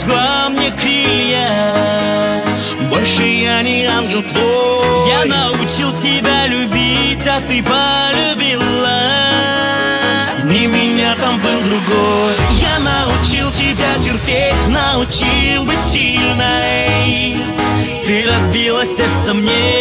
сожгла мне крылья. Больше я не ангел твой. Я научил тебя любить, а ты полюбила. Не меня там был другой. Я научил тебя терпеть Научил быть сильной. Ты разбила сердце мне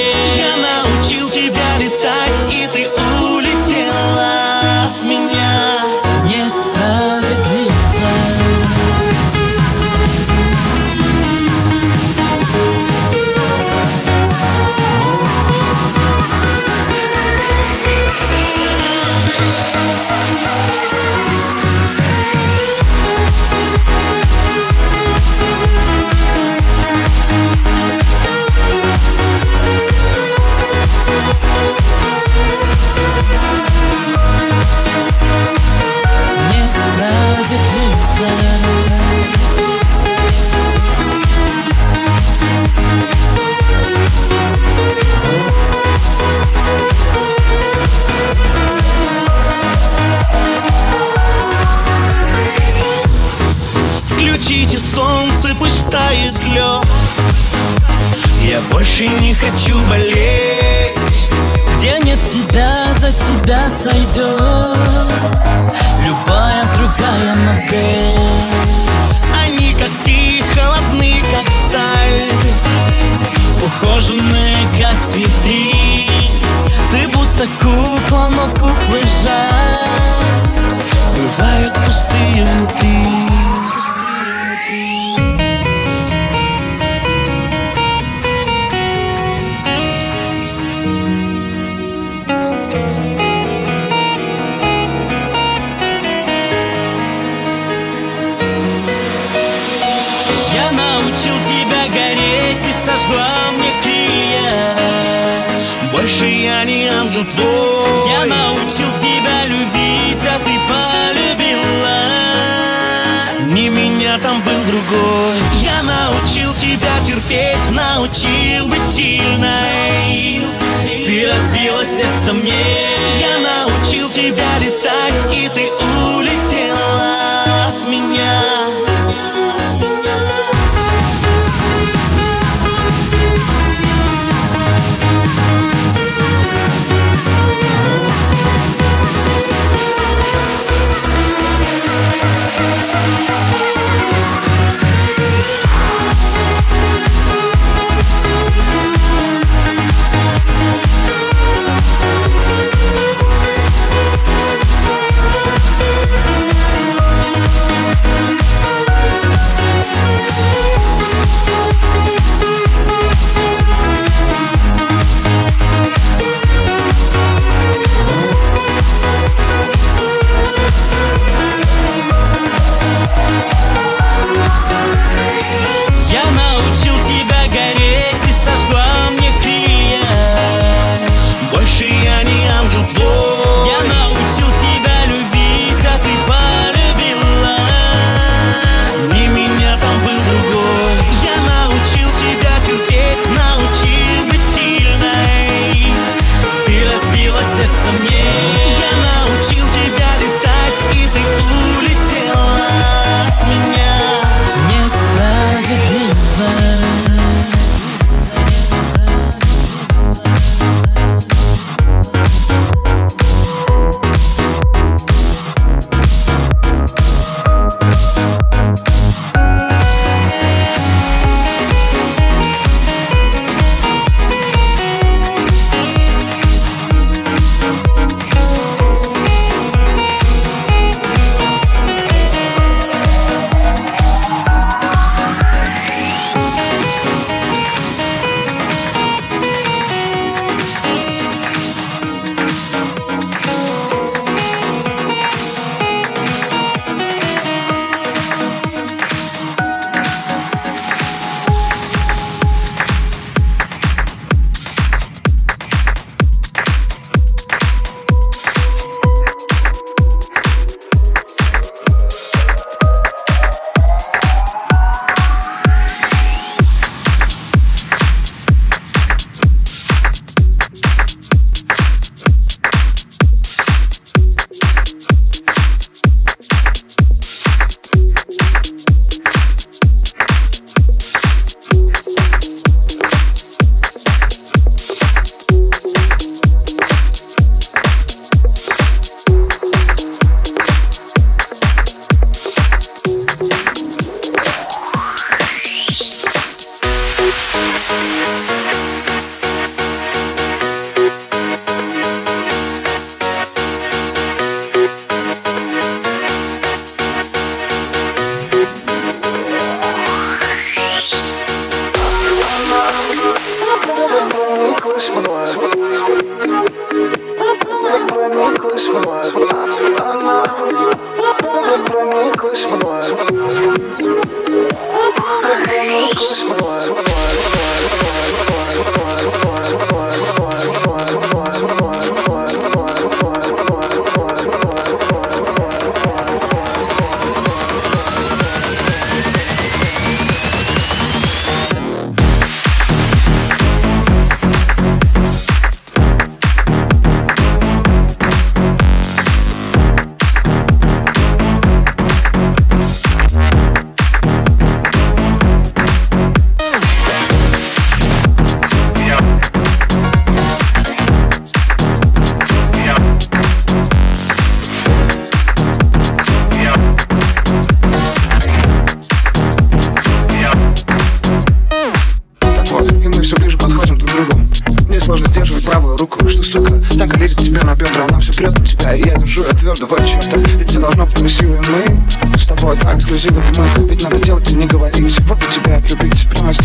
Я больше не хочу болеть. Где нет тебя, за тебя сойдет Любая другая модель. Они, как ты, холодны, как сталь. Ухоженные, как цветы Ты будто кукла, но куклы жаль. Бывают пустые внутри терпеть Научил быть сильной. Ты разбила сердце мне Я научил тебя летать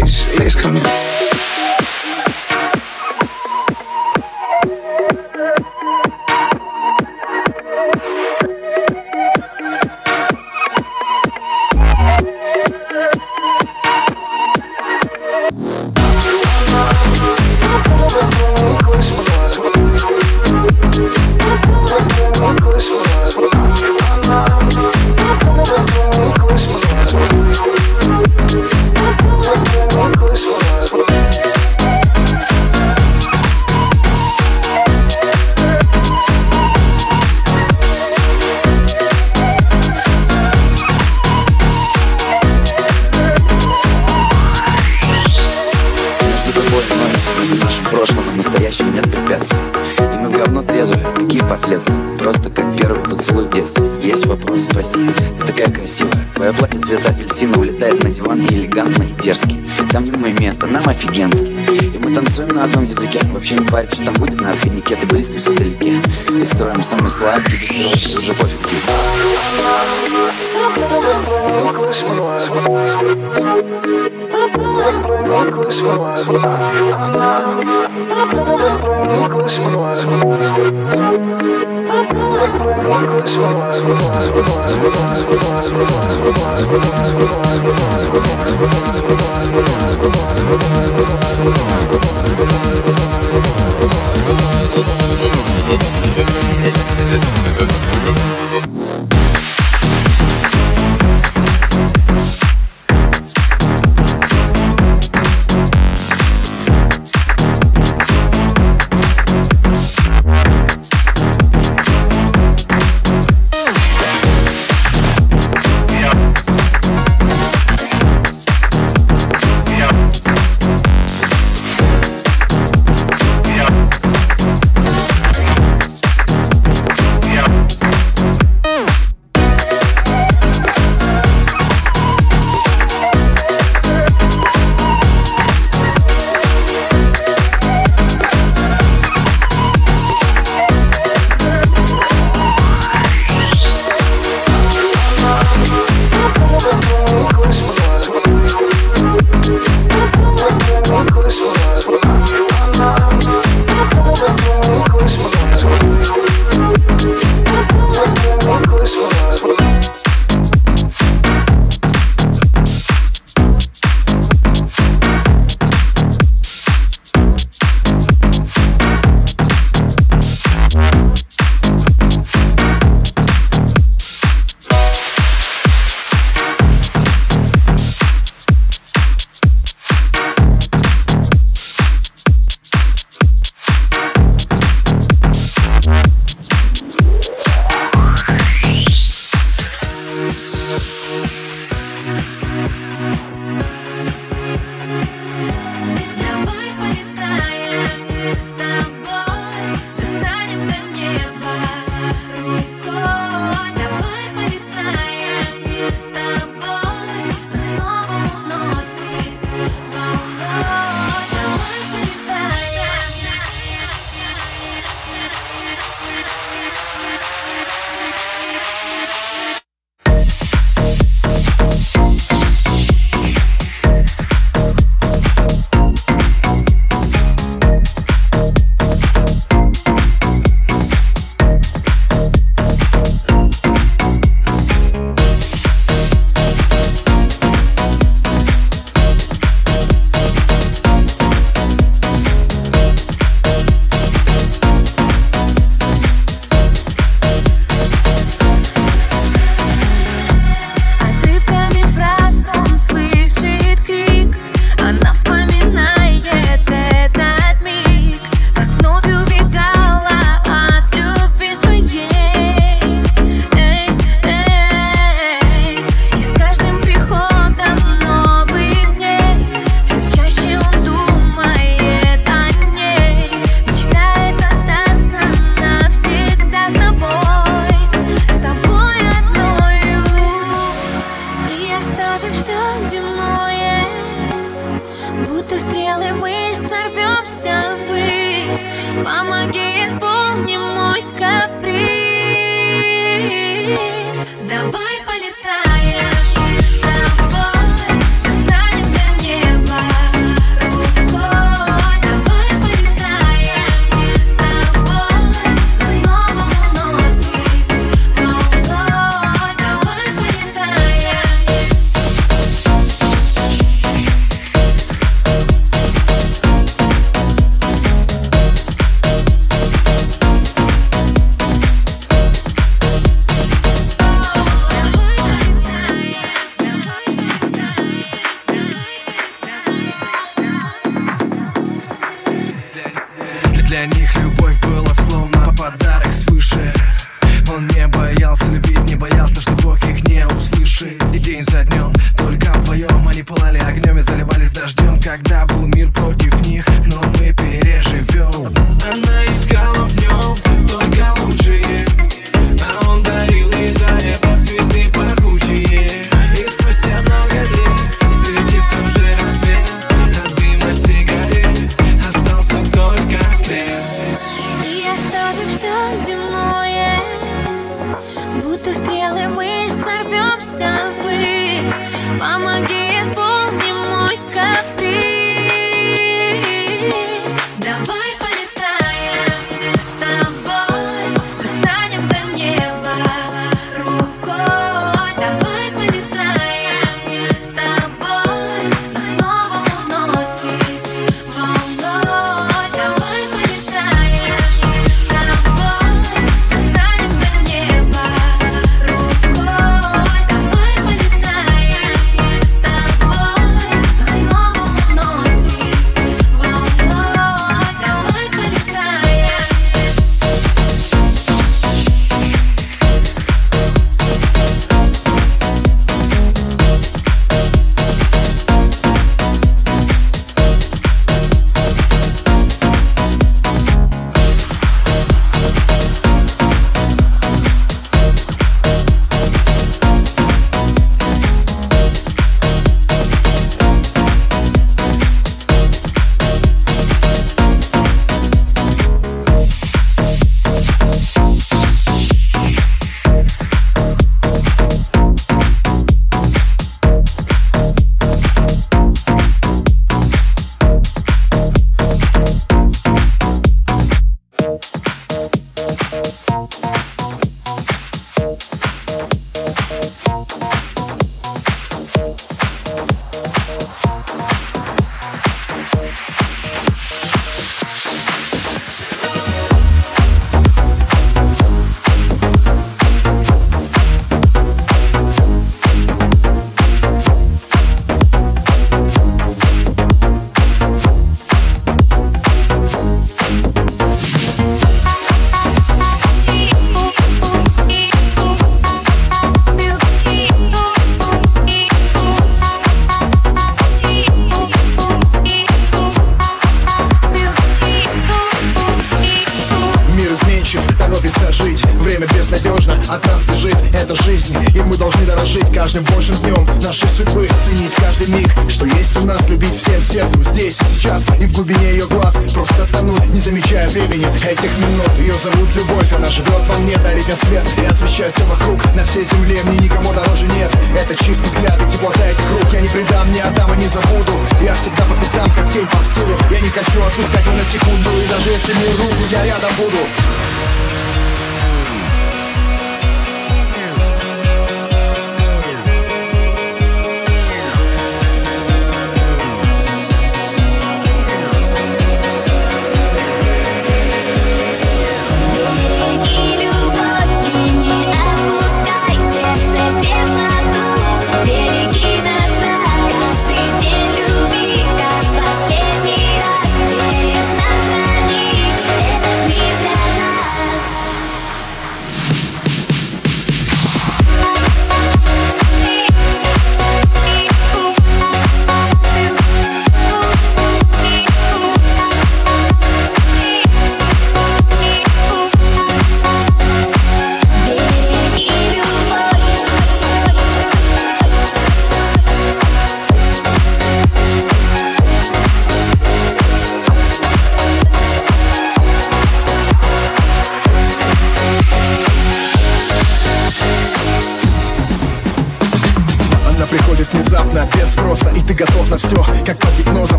Let's come. in. парень, что там будет на финике Ты близко все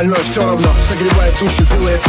остальное все равно Согревает душу, делает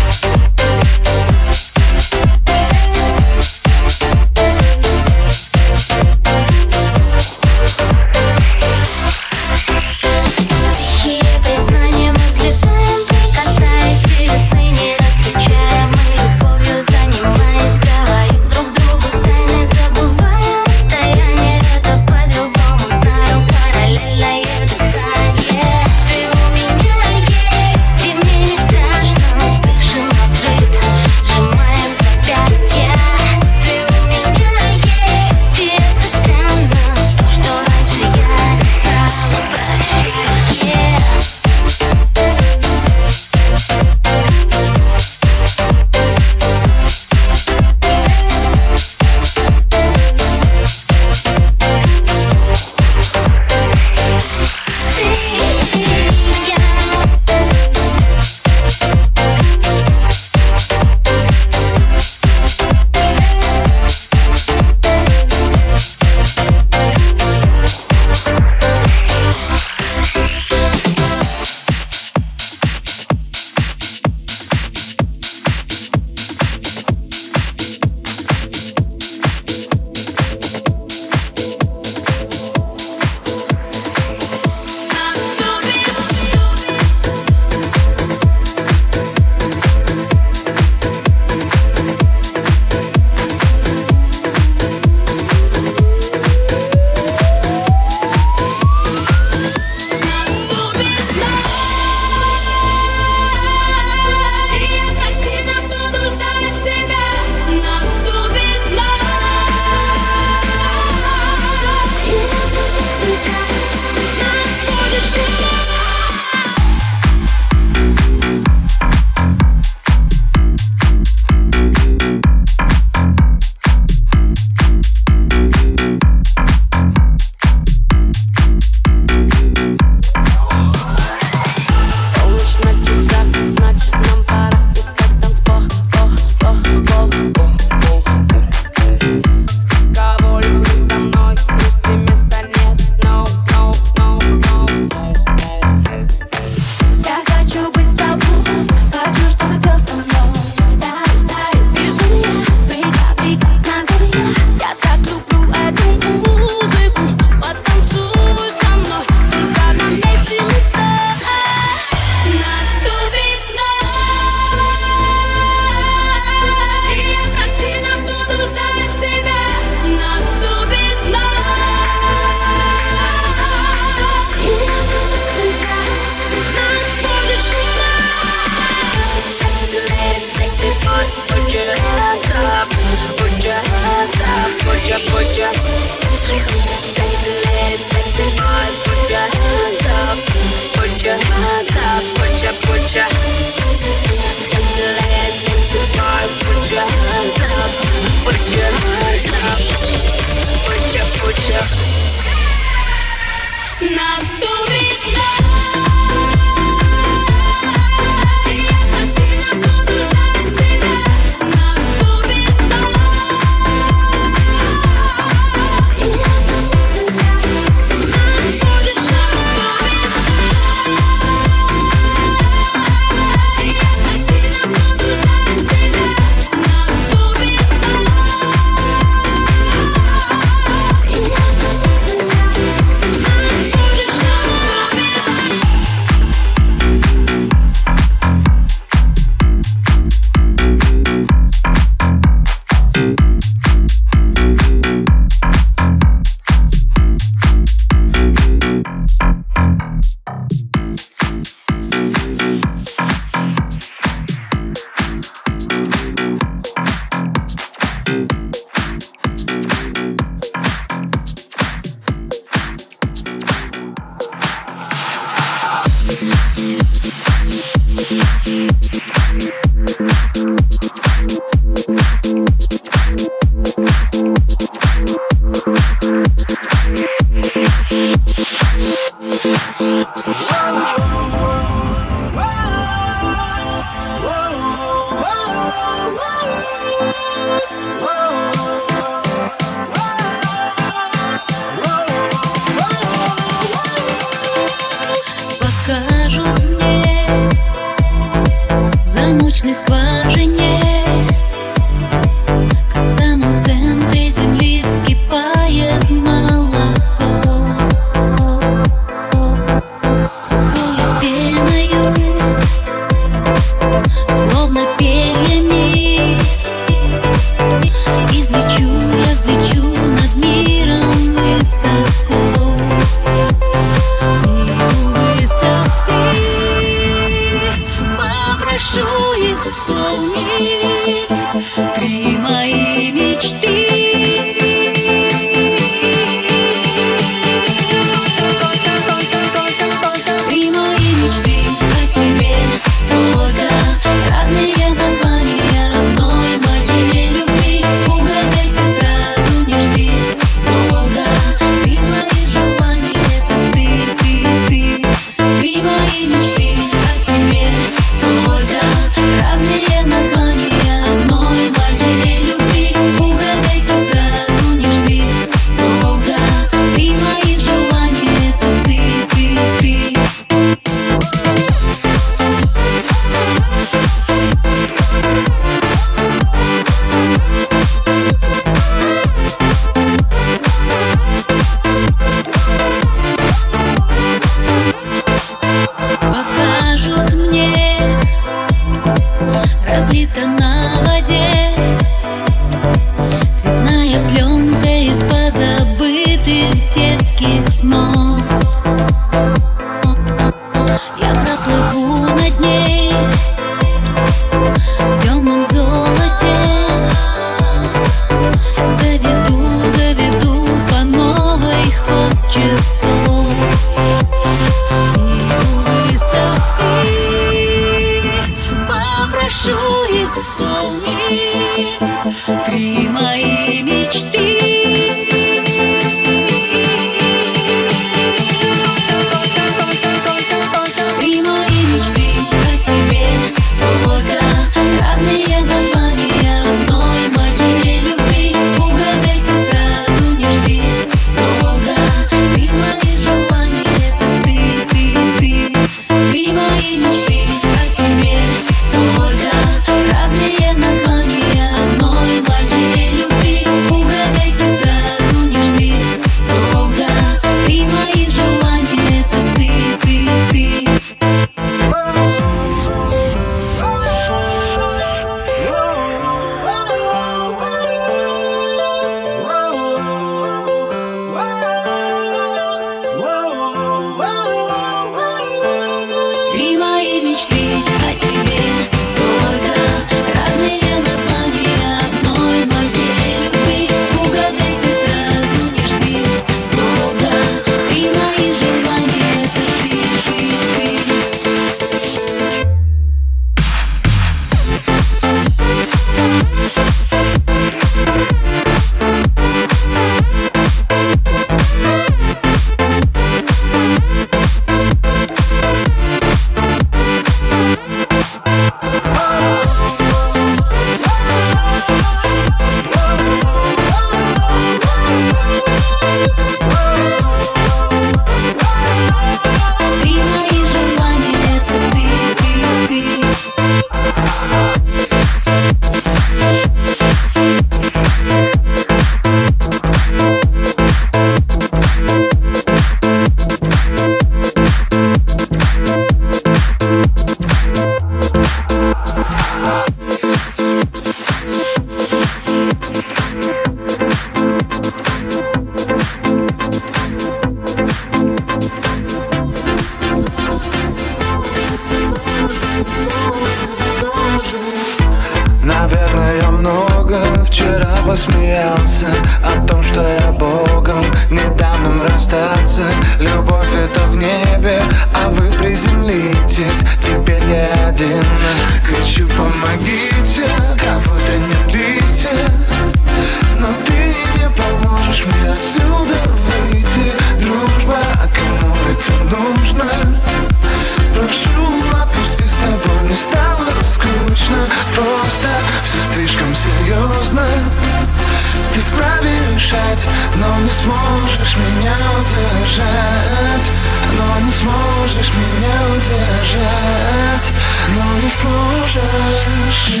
Musisz mnie uderzać No nie możesz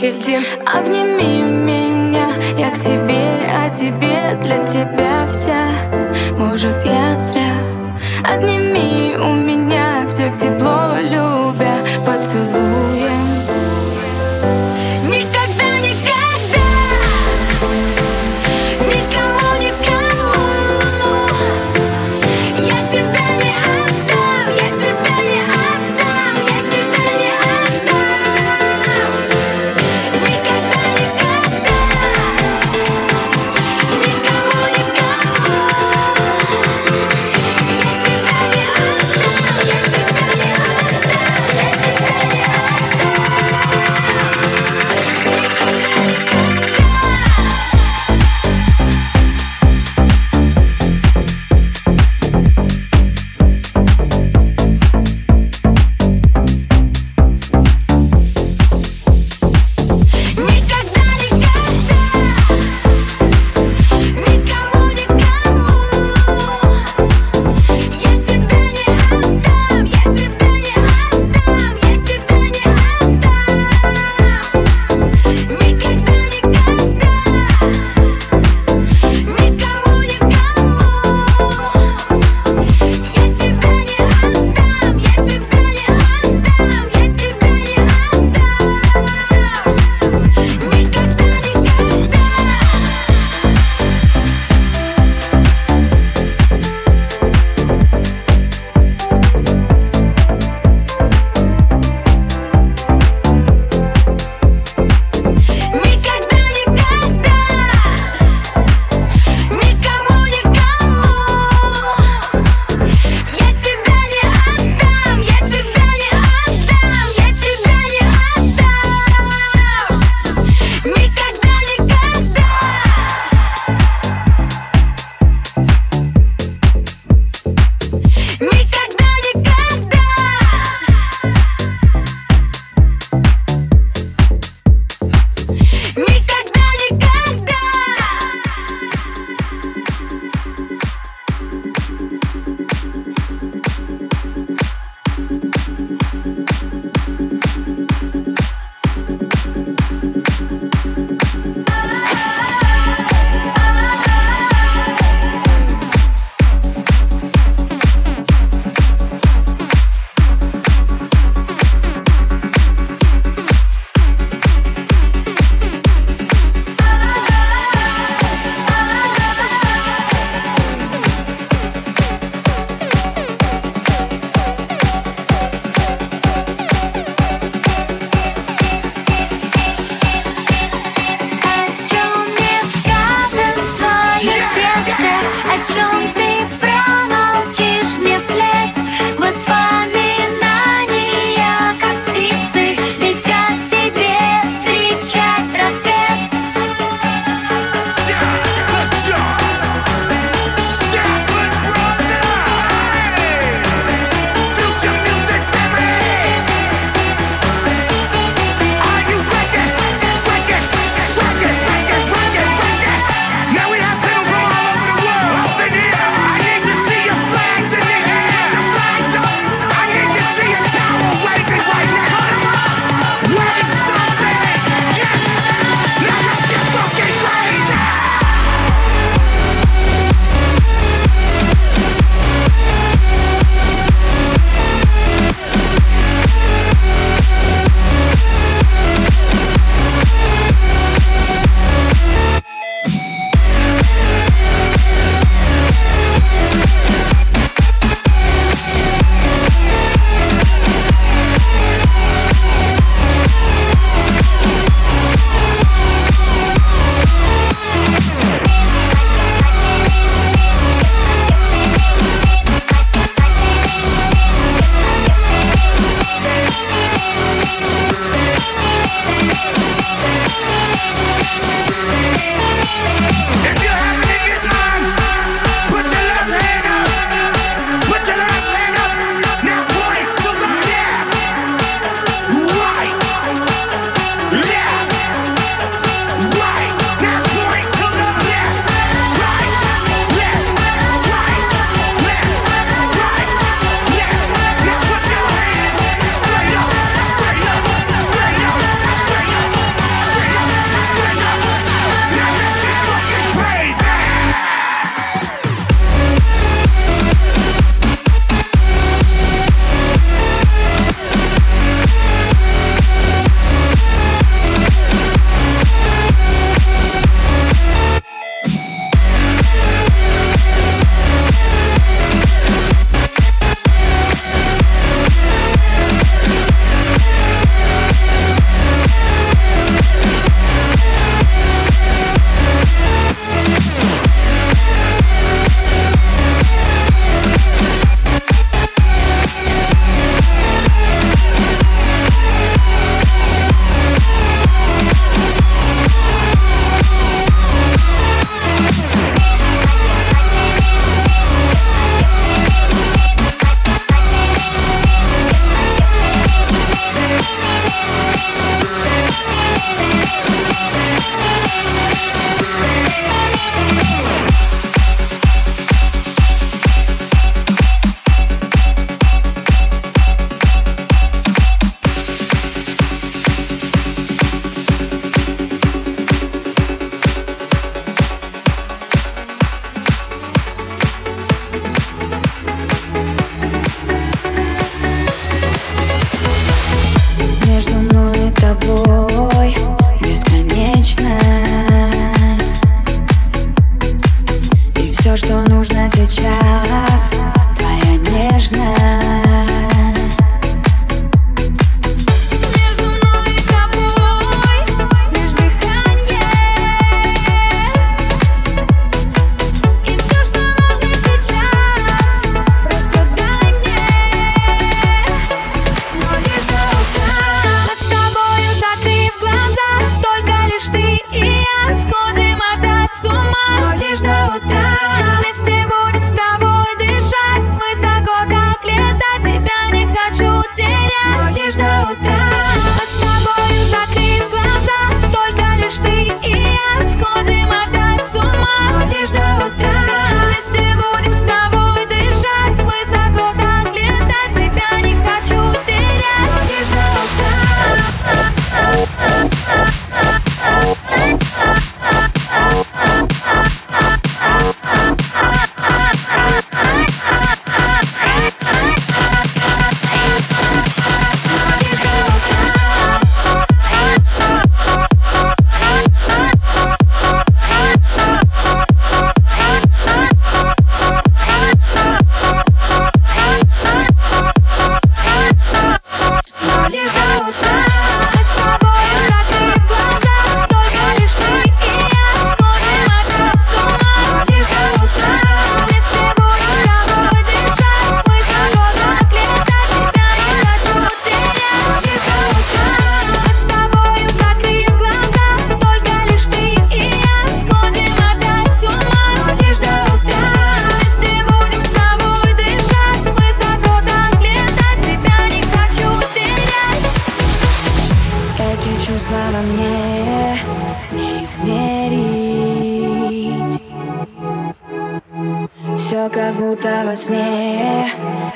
Чельдин. А Обними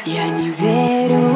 Я не верю